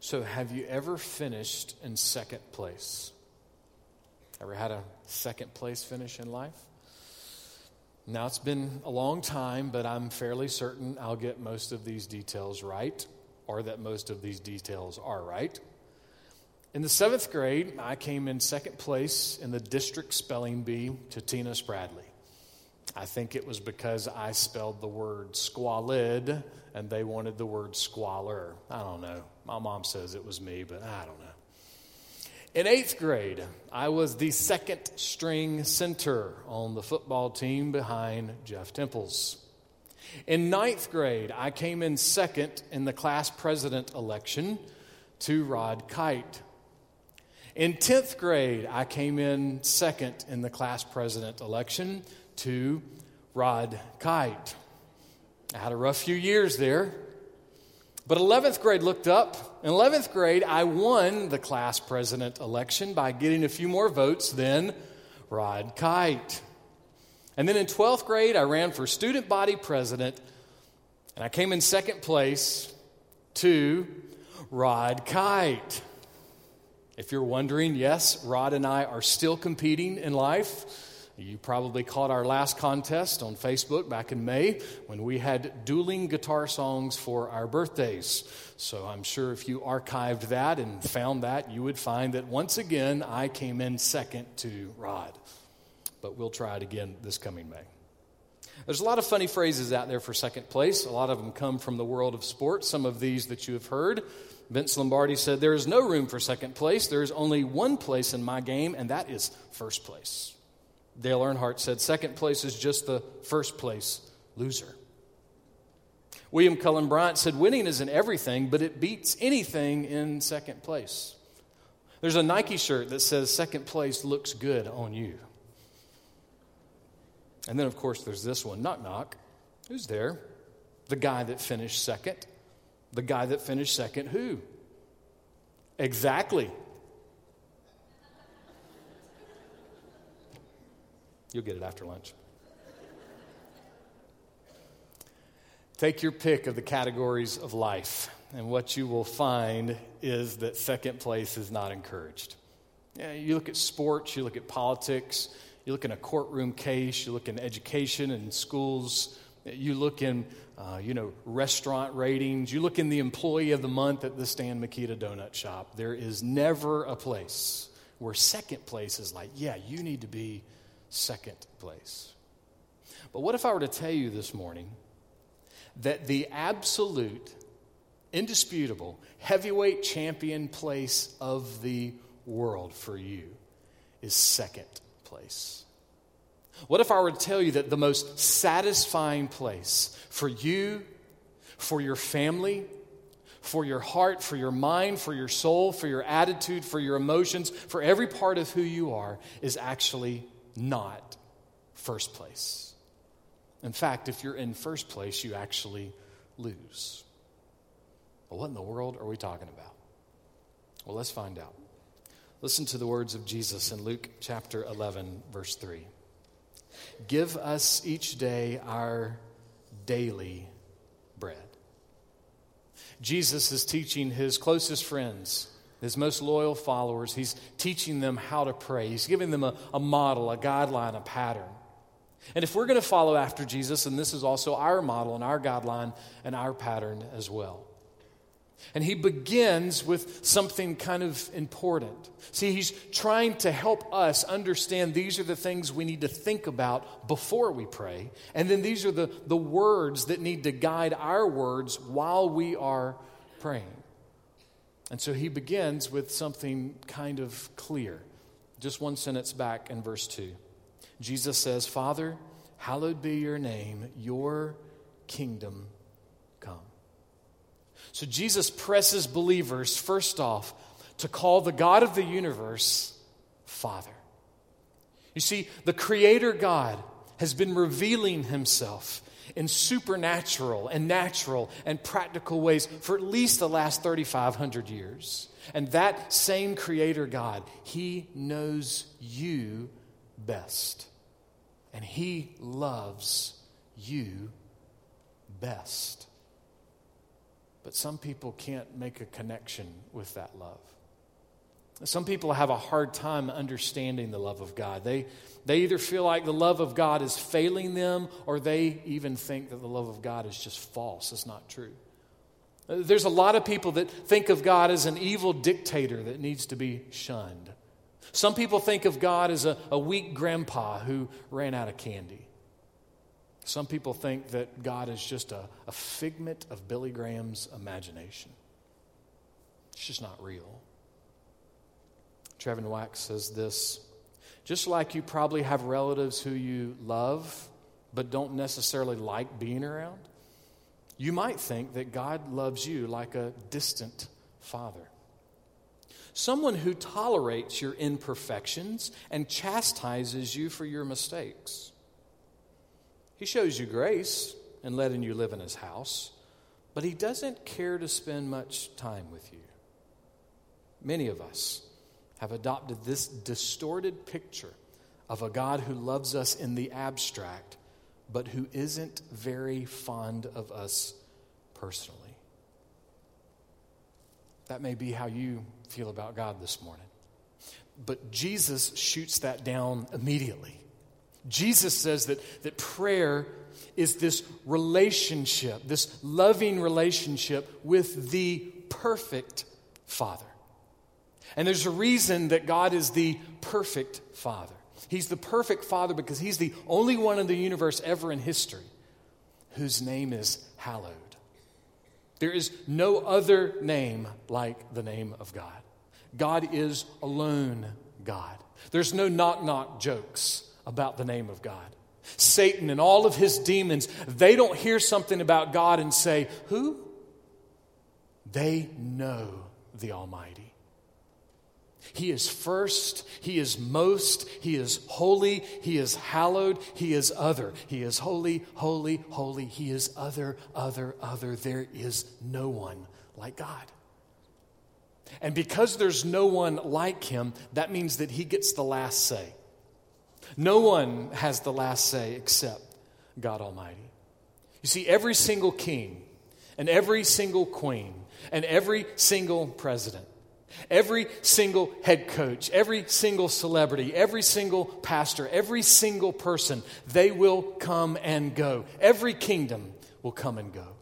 So, have you ever finished in second place? Ever had a second place finish in life? Now, it's been a long time, but I'm fairly certain I'll get most of these details right, or that most of these details are right. In the seventh grade, I came in second place in the district spelling bee to Tina Spradley. I think it was because I spelled the word squalid and they wanted the word squalor. I don't know. My mom says it was me, but I don't know. In eighth grade, I was the second string center on the football team behind Jeff Temples. In ninth grade, I came in second in the class president election to Rod Kite. In 10th grade, I came in second in the class president election to Rod Kite. I had a rough few years there. But 11th grade looked up. In 11th grade, I won the class president election by getting a few more votes than Rod Kite. And then in 12th grade, I ran for student body president, and I came in second place to Rod Kite. If you're wondering, yes, Rod and I are still competing in life. You probably caught our last contest on Facebook back in May when we had dueling guitar songs for our birthdays. So I'm sure if you archived that and found that, you would find that once again I came in second to Rod. But we'll try it again this coming May. There's a lot of funny phrases out there for second place. A lot of them come from the world of sports. Some of these that you have heard. Vince Lombardi said, There is no room for second place. There is only one place in my game, and that is first place. Dale Earnhardt said, second place is just the first place loser. William Cullen Bryant said, winning isn't everything, but it beats anything in second place. There's a Nike shirt that says, second place looks good on you. And then, of course, there's this one knock, knock. Who's there? The guy that finished second. The guy that finished second, who? Exactly. You'll get it after lunch. Take your pick of the categories of life, and what you will find is that second place is not encouraged. Yeah, you look at sports, you look at politics, you look in a courtroom case, you look in education and schools, you look in, uh, you know, restaurant ratings, you look in the employee of the month at the Stan Mikita Donut Shop. There is never a place where second place is like, yeah, you need to be second place. But what if I were to tell you this morning that the absolute, indisputable heavyweight champion place of the world for you is second place? What if I were to tell you that the most satisfying place for you, for your family, for your heart, for your mind, for your soul, for your attitude, for your emotions, for every part of who you are is actually not first place. In fact, if you're in first place, you actually lose. Well, what in the world are we talking about? Well, let's find out. Listen to the words of Jesus in Luke chapter 11, verse 3. Give us each day our daily bread. Jesus is teaching his closest friends his most loyal followers. He's teaching them how to pray. He's giving them a, a model, a guideline, a pattern. And if we're going to follow after Jesus, and this is also our model and our guideline and our pattern as well. And he begins with something kind of important. See, he's trying to help us understand these are the things we need to think about before we pray. And then these are the, the words that need to guide our words while we are praying. And so he begins with something kind of clear. Just one sentence back in verse 2. Jesus says, Father, hallowed be your name, your kingdom come. So Jesus presses believers, first off, to call the God of the universe Father. You see, the Creator God has been revealing himself in supernatural and natural and practical ways for at least the last 3,500 years. And that same Creator God, He knows you best. And He loves you best. but some people can't make a connection with that love. Some people have a hard time understanding the love of God. They, they either feel like the love of God is failing them, or they even think that the love of God is just false. It's not true. There's a lot of people that think of God as an evil dictator that needs to be shunned. Some people think of God as a, a weak grandpa who ran out of candy. Some people think that God is just a, a figment of Billy Graham's imagination. It's just not real. Trevin Wax says this just like you probably have relatives who you love but don't necessarily like being around, you might think that God loves you like a distant father. Someone who tolerates your imperfections and chastises you for your mistakes. He shows you grace in letting you live in his house, but he doesn't care to spend much time with you. Many of us have adopted this distorted picture of a God who loves us in the abstract, but who isn't very fond of us personally. That may be how you feel about God this morning. But Jesus shoots that down immediately. Jesus says that, that prayer is this relationship, this loving relationship with the perfect Father. And there's a reason that God is the perfect Father. He's the perfect Father because He's the only one in the universe ever in history whose name is hallowed. There is no other name like the name of God. God is alone God. There's no knock knock jokes about the name of God. Satan and all of his demons, they don't hear something about God and say, Who? They know the Almighty. He is first, He is most, He is holy, He is hallowed, He is other. He is holy, holy, holy, He is other, other, other. There is no one like God. And because there's no one like Him, that means that He gets the last say. No one has the last say except God Almighty. You see, every single king and every single queen and every single president Every single head coach, every single celebrity, every single pastor, every single person, they will come and go. Every kingdom will come and go.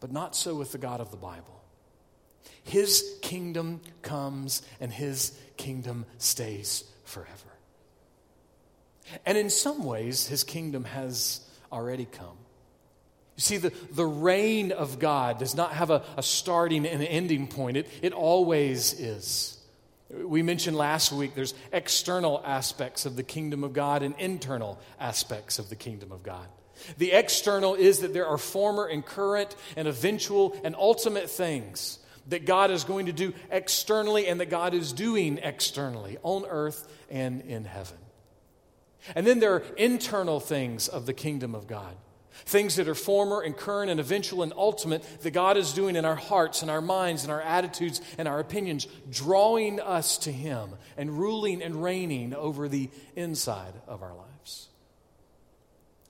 But not so with the God of the Bible. His kingdom comes and his kingdom stays forever. And in some ways, his kingdom has already come. You see, the, the reign of God does not have a, a starting and an ending point, it, it always is. We mentioned last week there's external aspects of the kingdom of God and internal aspects of the kingdom of God. The external is that there are former and current and eventual and ultimate things that God is going to do externally and that God is doing externally on earth and in heaven. And then there are internal things of the kingdom of God. Things that are former and current and eventual and ultimate that God is doing in our hearts and our minds and our attitudes and our opinions, drawing us to Him and ruling and reigning over the inside of our lives.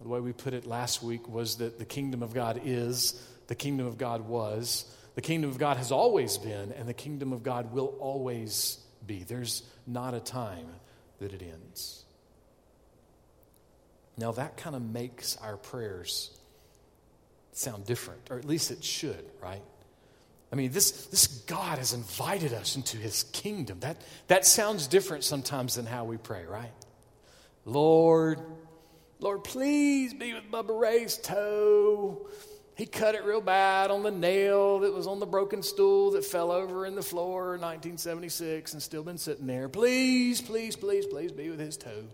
The way we put it last week was that the kingdom of God is, the kingdom of God was, the kingdom of God has always been, and the kingdom of God will always be. There's not a time that it ends. Now, that kind of makes our prayers sound different, or at least it should, right? I mean, this, this God has invited us into his kingdom. That, that sounds different sometimes than how we pray, right? Lord, Lord, please be with Bubba Ray's toe. He cut it real bad on the nail that was on the broken stool that fell over in the floor in 1976 and still been sitting there. Please, please, please, please be with his toe.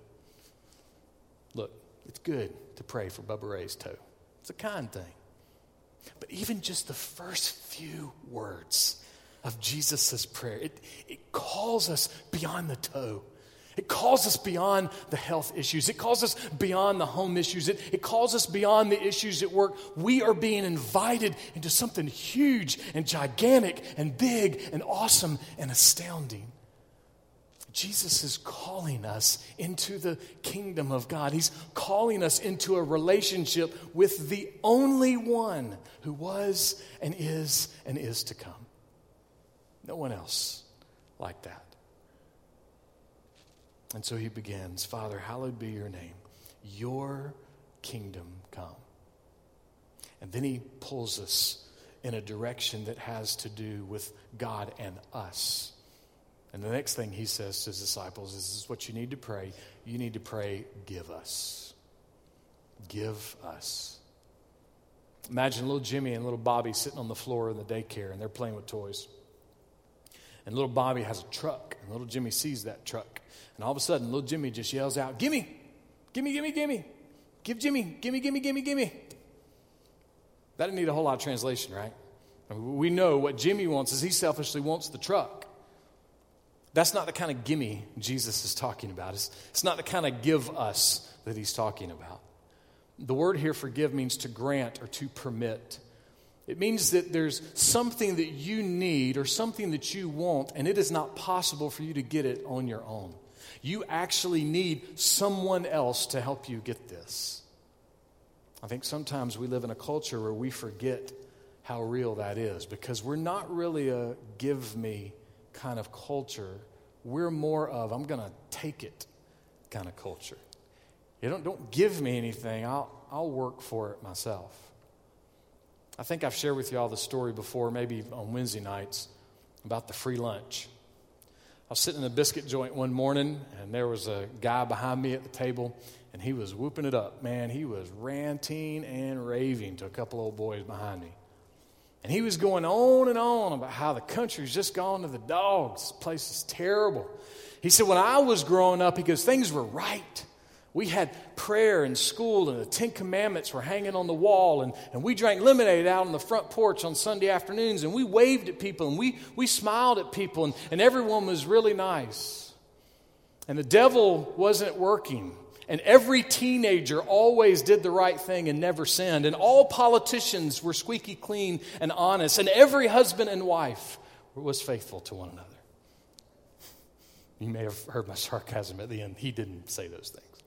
Look, it's good to pray for Bubba Ray's toe. It's a kind thing. But even just the first few words of Jesus' prayer, it, it calls us beyond the toe. It calls us beyond the health issues. It calls us beyond the home issues. It, it calls us beyond the issues at work. We are being invited into something huge and gigantic and big and awesome and astounding. Jesus is calling us into the kingdom of God. He's calling us into a relationship with the only one who was and is and is to come. No one else like that. And so he begins Father, hallowed be your name. Your kingdom come. And then he pulls us in a direction that has to do with God and us. And the next thing he says to his disciples is this is what you need to pray. You need to pray, give us. Give us. Imagine little Jimmy and little Bobby sitting on the floor in the daycare and they're playing with toys. And little Bobby has a truck, and little Jimmy sees that truck. And all of a sudden, little Jimmy just yells out, Gimme, gimme, gimme, gimme. Give Jimmy, gimme, gimme, gimme, gimme. That didn't need a whole lot of translation, right? We know what Jimmy wants is he selfishly wants the truck. That's not the kind of gimme Jesus is talking about. It's, it's not the kind of give us that he's talking about. The word here forgive, means to grant or to permit. It means that there's something that you need or something that you want, and it is not possible for you to get it on your own. You actually need someone else to help you get this. I think sometimes we live in a culture where we forget how real that is because we're not really a give me kind of culture. We're more of I'm going to take it kind of culture. You don't, don't give me anything, I'll, I'll work for it myself. I think I've shared with you all the story before, maybe on Wednesday nights, about the free lunch. I was sitting in a biscuit joint one morning, and there was a guy behind me at the table, and he was whooping it up. Man, he was ranting and raving to a couple old boys behind me. And he was going on and on about how the country's just gone to the dogs. This place is terrible. He said, When I was growing up, goes, things were right. We had prayer in school, and the Ten Commandments were hanging on the wall, and, and we drank lemonade out on the front porch on Sunday afternoons, and we waved at people, and we, we smiled at people, and, and everyone was really nice. And the devil wasn't working. And every teenager always did the right thing and never sinned. And all politicians were squeaky clean and honest. And every husband and wife was faithful to one another. You may have heard my sarcasm at the end. He didn't say those things.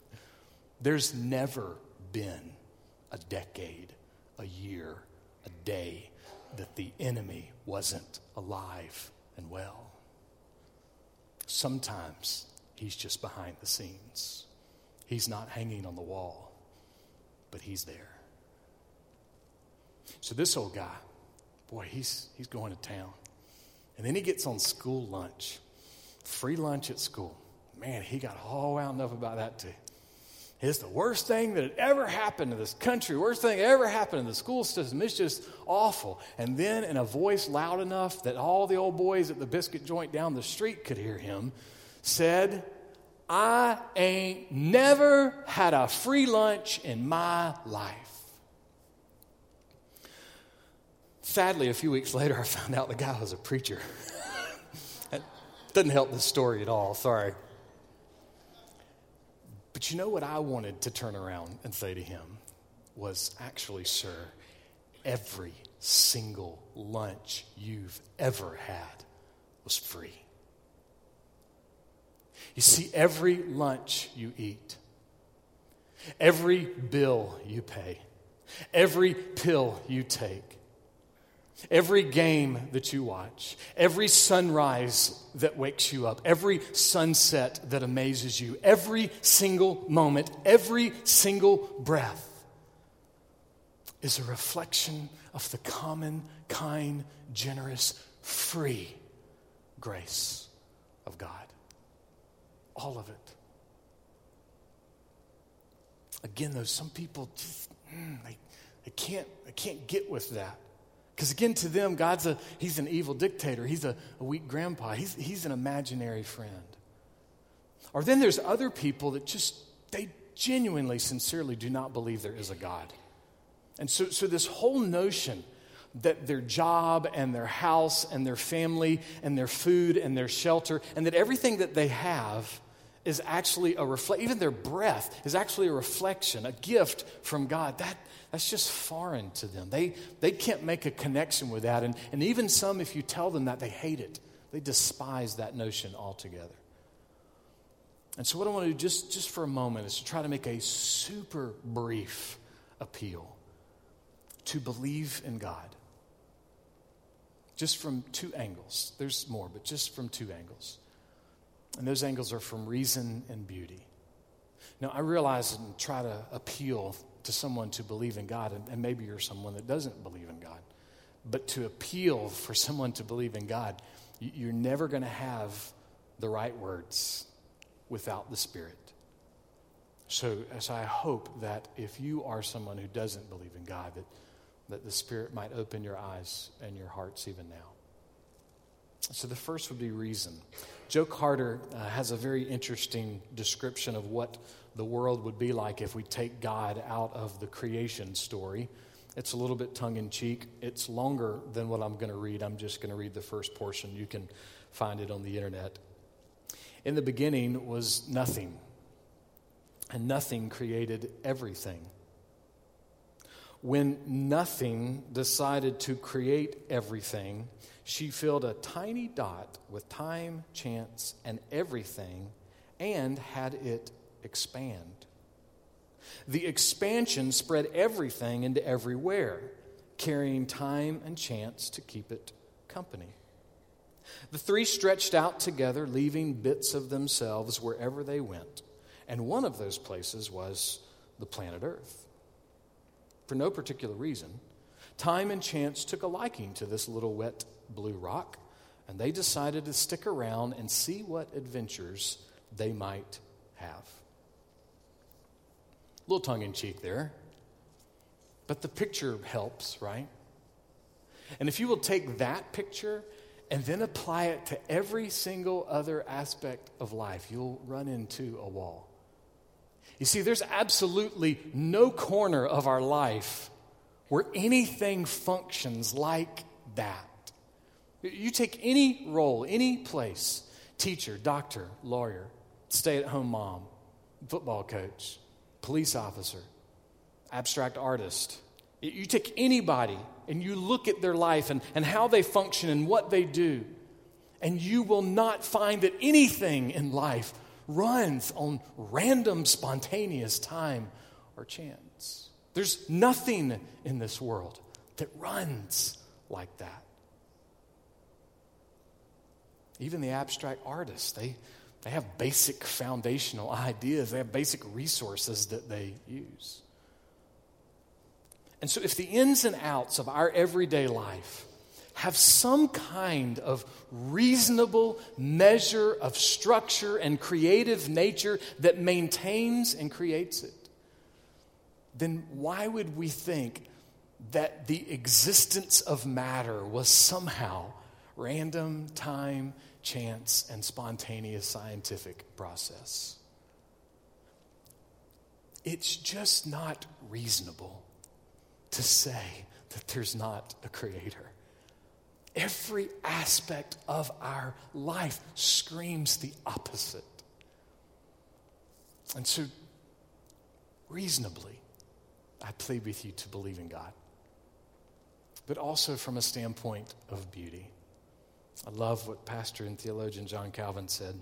There's never been a decade, a year, a day that the enemy wasn't alive and well. Sometimes he's just behind the scenes. He's not hanging on the wall, but he's there. So this old guy, boy, he's, he's going to town. And then he gets on school lunch, free lunch at school. Man, he got all wound up about that too. It's the worst thing that had ever happened to this country, worst thing ever happened in the school system. It's just awful. And then, in a voice loud enough that all the old boys at the biscuit joint down the street could hear him, said, I ain't never had a free lunch in my life. Sadly, a few weeks later, I found out the guy was a preacher. that doesn't help the story at all, sorry. But you know what I wanted to turn around and say to him was actually, sir, every single lunch you've ever had was free. You see, every lunch you eat, every bill you pay, every pill you take, Every game that you watch, every sunrise that wakes you up, every sunset that amazes you, every single moment, every single breath is a reflection of the common, kind, generous, free grace of God. All of it. Again, though, some people just, mm, they, can't, they can't get with that. Because again, to them, God's a, he's an evil dictator. He's a, a weak grandpa. He's, he's an imaginary friend. Or then there's other people that just, they genuinely, sincerely do not believe there is a God. And so, so this whole notion that their job and their house and their family and their food and their shelter and that everything that they have is actually a reflect even their breath is actually a reflection a gift from god that that's just foreign to them. They, they can't make a connection with that. And, and even some, if you tell them that, they hate it. They despise that notion altogether. And so, what I want to do just, just for a moment is to try to make a super brief appeal to believe in God. Just from two angles. There's more, but just from two angles. And those angles are from reason and beauty. Now, I realize and try to appeal to someone to believe in God, and, maybe you're someone that doesn't believe in God. But to appeal for someone to believe in God, you're never going to have the right words without the Spirit. So, so I hope that if you are someone who doesn't believe in God, that, that the Spirit might open your eyes and your hearts even now. So the first would be reason. Joe Carter uh, has a very interesting description of what the world would be like if we take God out of the creation story. It's a little bit tongue in cheek. It's longer than what I'm going to read. I'm just going to read the first portion. You can find it on the internet. In the beginning was nothing, and nothing created everything. When nothing decided to create everything, she filled a tiny dot with time, chance, and everything and had it expand. The expansion spread everything into everywhere, carrying time and chance to keep it company. The three stretched out together, leaving bits of themselves wherever they went. And one of those places was the planet Earth. For no particular reason, time and chance took a liking to this little wet blue rock, and they decided to stick around and see what adventures they might have. A little tongue in cheek there, but the picture helps, right? And if you will take that picture and then apply it to every single other aspect of life, you'll run into a wall. You see, there's absolutely no corner of our life where anything functions like that. You take any role, any place teacher, doctor, lawyer, stay at home mom, football coach, police officer, abstract artist. You take anybody and you look at their life and, and how they function and what they do, and you will not find that anything in life runs on random, spontaneous time or chance. There's nothing in this world that runs like that. Even the abstract artists, they, they have basic foundational ideas, they have basic resources that they use. And so, if the ins and outs of our everyday life have some kind of reasonable measure of structure and creative nature that maintains and creates it, then why would we think that the existence of matter was somehow random, time, chance, and spontaneous scientific process. It's just not reasonable to say that there's not a creator. Every aspect of our life screams the opposite. And so, reasonably, I plead with you to believe in God, but also from a standpoint of beauty. I love what pastor and theologian John Calvin said.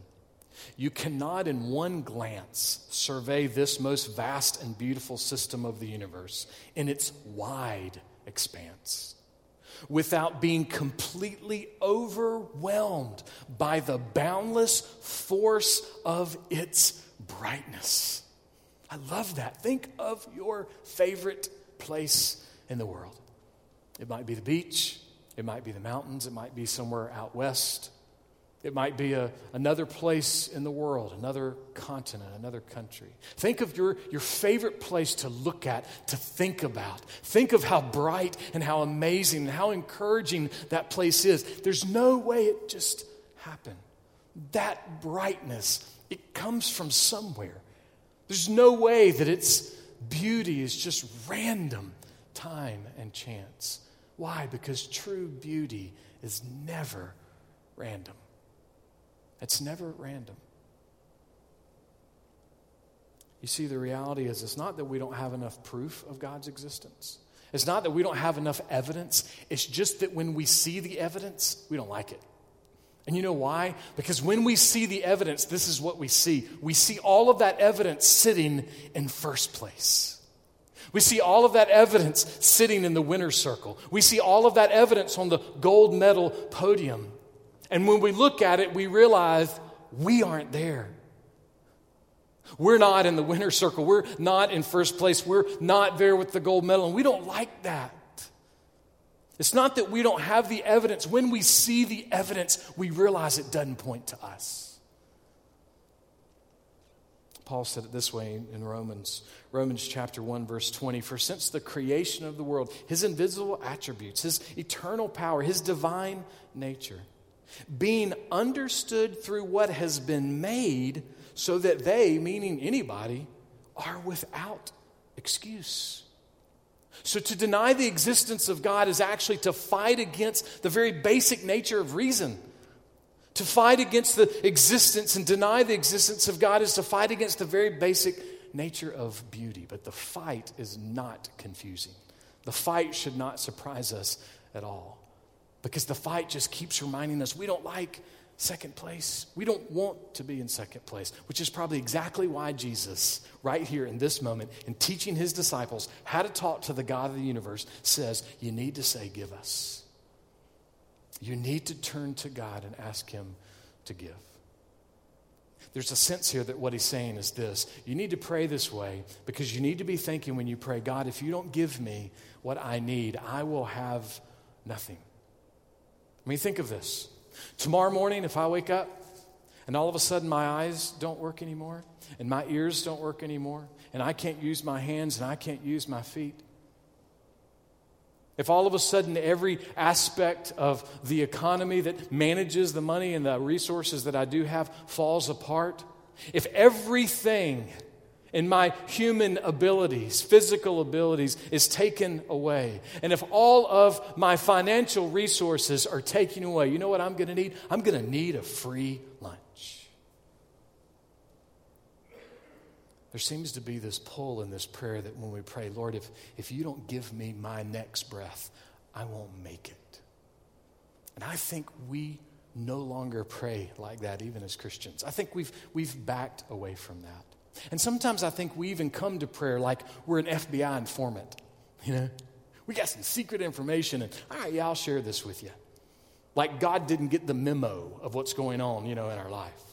You cannot, in one glance, survey this most vast and beautiful system of the universe in its wide expanse without being completely overwhelmed by the boundless force of its brightness. I love that. Think of your favorite place in the world. It might be the beach, it might be the mountains, it might be somewhere out west. It might be a, another place in the world, another continent, another country. Think of your, your favorite place to look at, to think about. Think of how bright and how amazing and how encouraging that place is. There's no way it just happened. That brightness, it comes from somewhere. There's no way that its beauty is just random time and chance. Why? Because true beauty is never random. It's never random. You see, the reality is it's not that we don't have enough proof of God's existence. It's not that we don't have enough evidence. It's just that when we see the evidence, we don't like it. And you know why? Because when we see the evidence, this is what we see. We see all of that evidence sitting in first place. We see all of that evidence sitting in the winner's circle. We see all of that evidence on the gold medal podium. And when we look at it, we realize we aren't there. We're not in the winner's circle. We're not in first place. We're not there with the gold medal. And we don't like that. It's not that we don't have the evidence. When we see the evidence, we realize it doesn't point to us. Paul said it this way in Romans, Romans chapter 1 verse 20, for since the creation of the world, his invisible attributes, his eternal power, his divine nature, being understood through what has been made, so that they, meaning anybody, are without excuse. So, to deny the existence of God is actually to fight against the very basic nature of reason. To fight against the existence and deny the existence of God is to fight against the very basic nature of beauty. But the fight is not confusing. The fight should not surprise us at all. Because the fight just keeps reminding us we don't like second place. We don't want to be in second place, which is probably exactly why Jesus, right here in this moment, in teaching his disciples how to talk to the God of the universe, says, You need to say, Give us. You need to turn to God and ask Him to give. There's a sense here that what he's saying is this you need to pray this way because you need to be thinking when you pray, God, if you don't give me what I need, I will have nothing. I mean, think of this. Tomorrow morning, if I wake up and all of a sudden my eyes don't work anymore and my ears don't work anymore and I can't use my hands and I can't use my feet, if all of a sudden every aspect of the economy that manages the money and the resources that I do have falls apart, if everything in my human abilities, physical abilities, is taken away. And if all of my financial resources are taken away, you know what I'm going to need? I'm going to need a free lunch. There seems to be this pull in this prayer that when we pray, Lord, if, if you don't give me my next breath, I won't make it. And I think we no longer pray like that, even as Christians. I think we've, we've backed away from that. And sometimes I think we even come to prayer like we're an FBI informant. You know, we got some secret information, and all right, yeah, I'll share this with you. Like God didn't get the memo of what's going on, you know, in our life.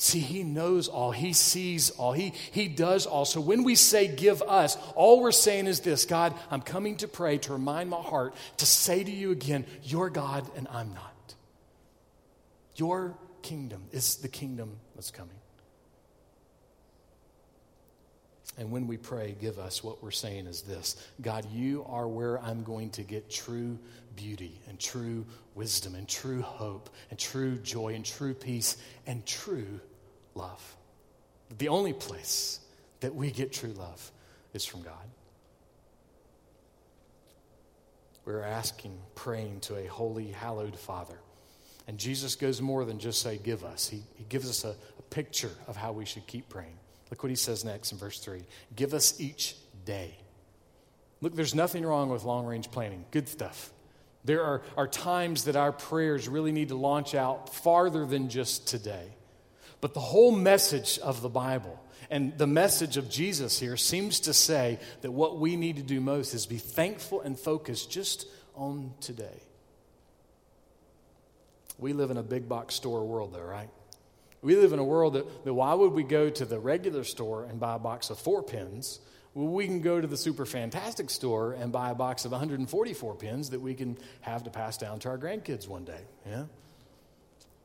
See, He knows all, He sees all, He, he does all. So when we say give us, all we're saying is this God, I'm coming to pray to remind my heart to say to you again, You're God and I'm not. Your kingdom is the kingdom that's coming. And when we pray, give us, what we're saying is this God, you are where I'm going to get true beauty and true wisdom and true hope and true joy and true peace and true love. The only place that we get true love is from God. We're asking, praying to a holy, hallowed Father. And Jesus goes more than just say, give us. He, he gives us a, a picture of how we should keep praying. Look what he says next in verse 3 Give us each day. Look, there's nothing wrong with long range planning. Good stuff. There are, are times that our prayers really need to launch out farther than just today. But the whole message of the Bible and the message of Jesus here seems to say that what we need to do most is be thankful and focused just on today. We live in a big box store world, though, right? We live in a world that, that why would we go to the regular store and buy a box of four pins? Well, we can go to the super fantastic store and buy a box of 144 pins that we can have to pass down to our grandkids one day. Yeah?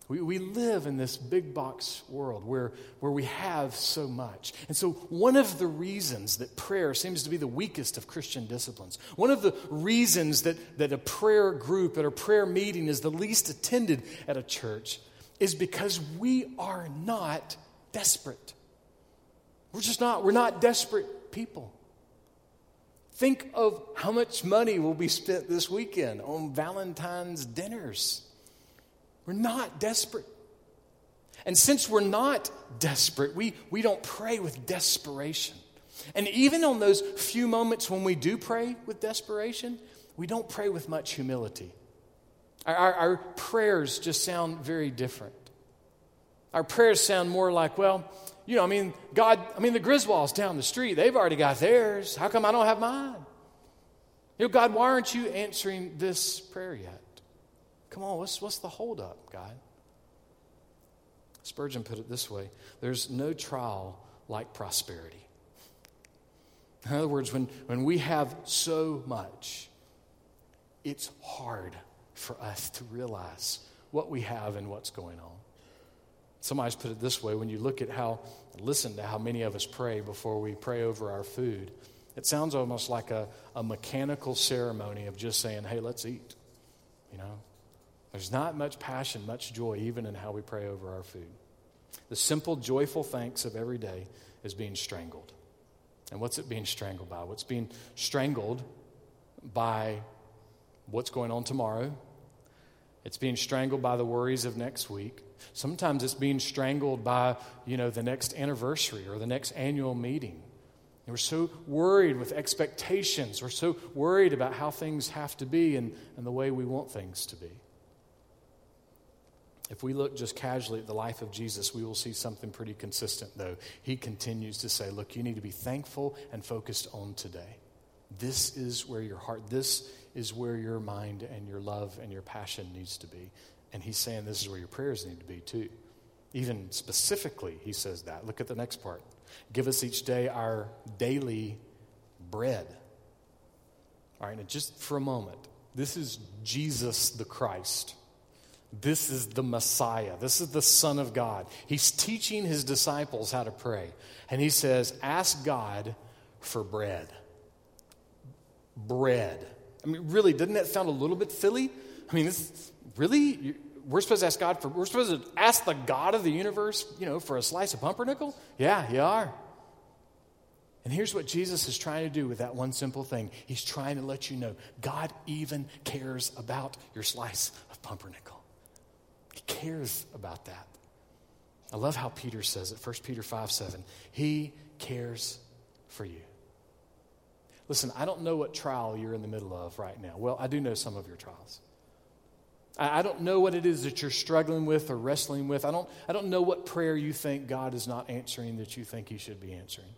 We, we live in this big box world where, where we have so much. And so, one of the reasons that prayer seems to be the weakest of Christian disciplines, one of the reasons that, that a prayer group at a prayer meeting is the least attended at a church is because we are not desperate. We're just not. We're not desperate people. Think of how much money will be spent this weekend on Valentine's dinners. We're not desperate. And since we're not desperate, we, we don't pray with desperation. And even on those few moments when we do pray with desperation, we don't pray with much humility. Our, our, our prayers just sound very different. Our prayers sound more like, well, you know, I mean, God, I mean, the Griswolds down the street, they've already got theirs. How come I don't have mine? You know, God, why aren't you answering this prayer yet? Come on, what's, what's the holdup, God? Spurgeon put it this way there's no trial like prosperity. In other words, when, when we have so much, it's hard for us to realize what we have and what's going on. Somebody's put it this way when you look at how, listen to how many of us pray before we pray over our food, it sounds almost like a, a mechanical ceremony of just saying, hey, let's eat. You know, there's not much passion, much joy, even in how we pray over our food. The simple, joyful thanks of every day is being strangled. And what's it being strangled by? What's being strangled by what's going on tomorrow. It's being strangled by the worries of next week. Sometimes it's being strangled by, you know, the next anniversary or the next annual meeting. And we're so worried with expectations. We're so worried about how things have to be and, and the way we want things to be. If we look just casually at the life of Jesus, we will see something pretty consistent, though. He continues to say, Look, you need to be thankful and focused on today. This is where your heart, this is where your mind and your love and your passion needs to be. And he's saying this is where your prayers need to be too. Even specifically, he says that. Look at the next part. Give us each day our daily bread. All right, now just for a moment, this is Jesus the Christ. This is the Messiah. This is the Son of God. He's teaching his disciples how to pray. And he says, Ask God for bread. Bread. I mean, really, doesn't that sound a little bit silly? I mean, this, really? We're supposed to ask God for, we're supposed to ask the God of the universe, you know, for a slice of pumpernickel? Yeah, you are. And here's what Jesus is trying to do with that one simple thing He's trying to let you know God even cares about your slice of pumpernickel. Cares about that. I love how Peter says it, 1 Peter 5 7. He cares for you. Listen, I don't know what trial you're in the middle of right now. Well, I do know some of your trials. I, I don't know what it is that you're struggling with or wrestling with. I don't, I don't know what prayer you think God is not answering that you think He should be answering.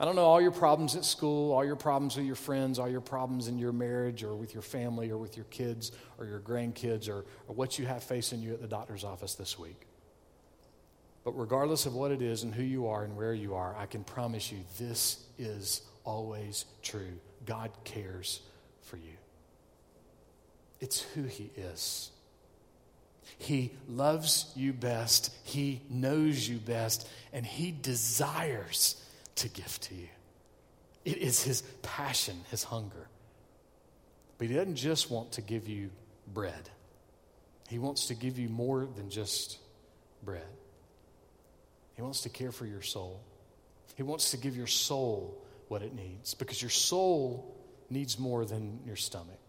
I don't know all your problems at school, all your problems with your friends, all your problems in your marriage or with your family or with your kids or your grandkids or, or what you have facing you at the doctor's office this week. But regardless of what it is and who you are and where you are, I can promise you this is always true. God cares for you. It's who He is. He loves you best, He knows you best, and He desires to give to you. It is His passion, His hunger. But He doesn't just want to give you bread, He wants to give you more than just bread. He wants to care for your soul. He wants to give your soul what it needs because your soul needs more than your stomach.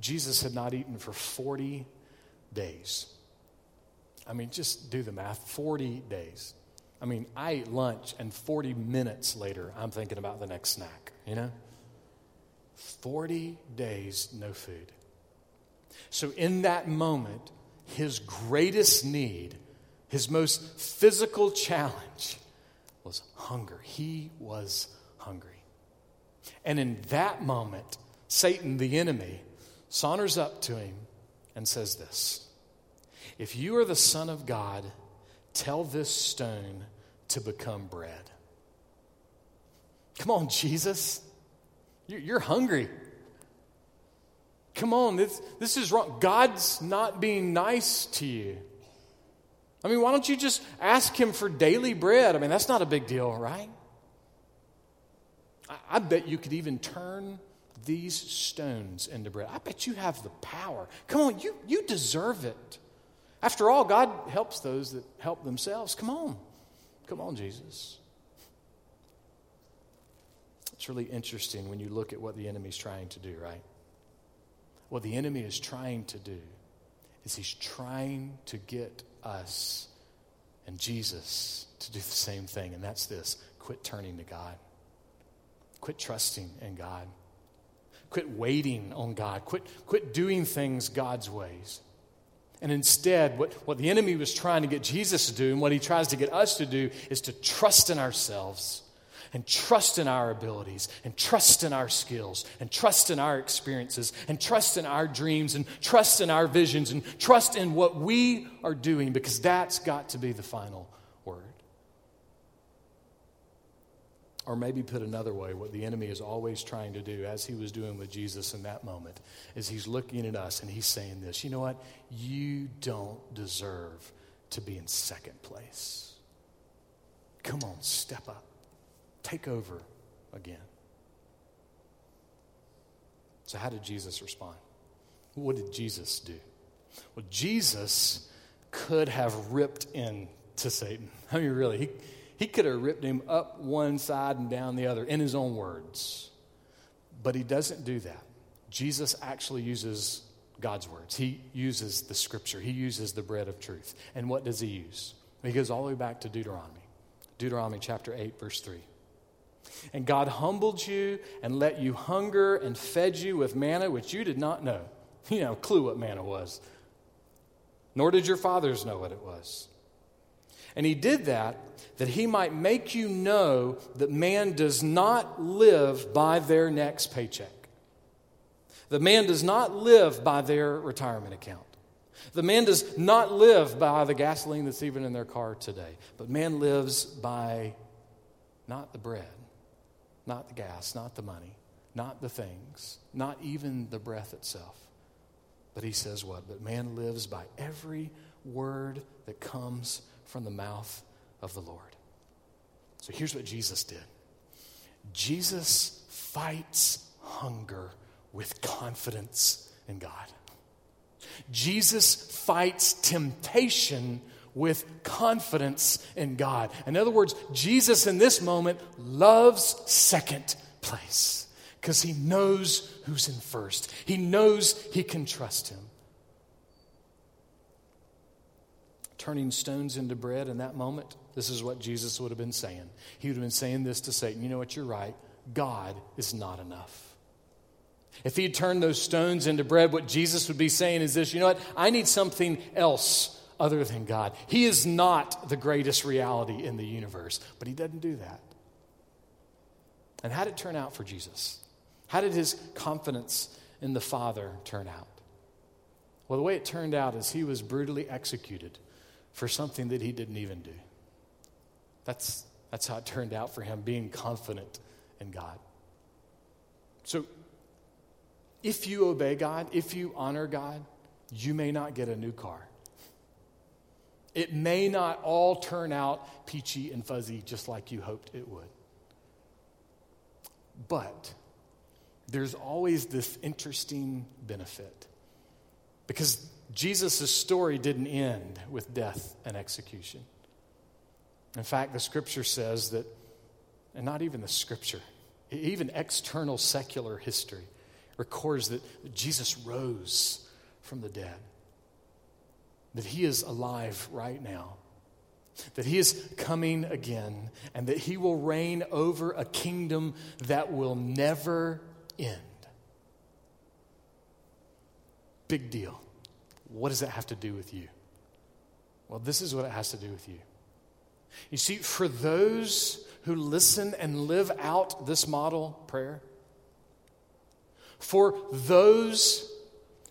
Jesus had not eaten for 40 days. I mean, just do the math 40 days. I mean, I ate lunch, and 40 minutes later, I'm thinking about the next snack, you know? 40 days, no food. So, in that moment, his greatest need, his most physical challenge, was hunger. He was hungry. And in that moment, Satan, the enemy, saunters up to him and says this If you are the Son of God, tell this stone to become bread. Come on, Jesus. You're hungry. Come on, this, this is wrong. God's not being nice to you. I mean, why don't you just ask him for daily bread? I mean, that's not a big deal, right? I, I bet you could even turn these stones into bread. I bet you have the power. Come on, you, you deserve it. After all, God helps those that help themselves. Come on. Come on, Jesus. It's really interesting when you look at what the enemy's trying to do, right? What the enemy is trying to do is he's trying to get us and Jesus to do the same thing, and that's this quit turning to God, quit trusting in God, Quit waiting on God. Quit, quit doing things God's ways. And instead, what, what the enemy was trying to get Jesus to do and what he tries to get us to do is to trust in ourselves and trust in our abilities and trust in our skills and trust in our experiences and trust in our dreams and trust in our visions and trust in what we are doing because that's got to be the final word. Or maybe put another way, what the enemy is always trying to do, as he was doing with Jesus in that moment, is he's looking at us and he's saying this You know what? You don't deserve to be in second place. Come on, step up take over again. So, how did Jesus respond? What did Jesus do? Well, Jesus could have ripped into Satan. I mean, really, he, he could have ripped him up one side and down the other in his own words. But he doesn't do that. Jesus actually uses God's words. He uses the scripture, he uses the bread of truth. And what does he use? He goes all the way back to Deuteronomy. Deuteronomy chapter 8, verse 3. And God humbled you and let you hunger and fed you with manna which you did not know. You know, clue what manna was. Nor did your fathers know what it was. And he did that that he might make you know that man does not live by their next paycheck. The man does not live by their retirement account. The man does not live by the gasoline that's even in their car today. But man lives by not the bread, not the gas, not the money, not the things, not even the breath itself. But he says what? But man lives by every word that comes from the mouth of the Lord. So here's what Jesus did Jesus fights hunger with confidence in God. Jesus fights temptation with confidence in God. In other words, Jesus in this moment loves second place because he knows who's in first, he knows he can trust him. Turning stones into bread in that moment, this is what Jesus would have been saying. He would have been saying this to Satan You know what? You're right. God is not enough. If he had turned those stones into bread, what Jesus would be saying is this you know what? I need something else other than God. He is not the greatest reality in the universe, but he doesn't do that. And how did it turn out for Jesus? How did his confidence in the Father turn out? Well, the way it turned out is he was brutally executed for something that he didn't even do. That's, that's how it turned out for him, being confident in God. So, if you obey God, if you honor God, you may not get a new car. It may not all turn out peachy and fuzzy just like you hoped it would. But there's always this interesting benefit. Because Jesus' story didn't end with death and execution. In fact, the scripture says that, and not even the scripture, even external secular history records that Jesus rose from the dead that He is alive right now, that He is coming again, and that He will reign over a kingdom that will never end. Big deal. What does it have to do with you? Well, this is what it has to do with you. You see, for those who listen and live out this model prayer, for those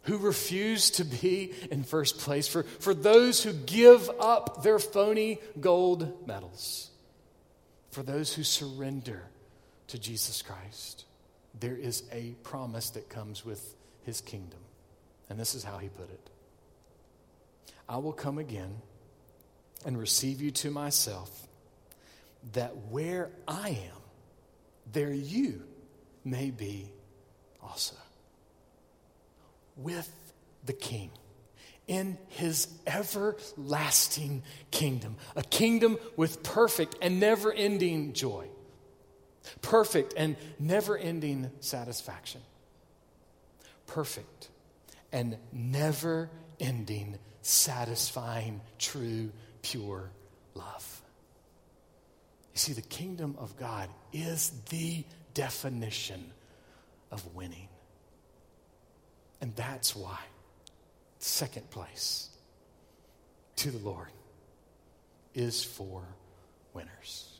who refuse to be in first place, for, for those who give up their phony gold medals, for those who surrender to Jesus Christ. There is a promise that comes with his kingdom. And this is how he put it I will come again and receive you to myself, that where I am, there you may be also. With the King in his everlasting kingdom, a kingdom with perfect and never ending joy, perfect and never ending satisfaction, perfect and never ending, satisfying, true, pure love. You see, the kingdom of God is the definition of winning. And that's why second place to the Lord is for winners.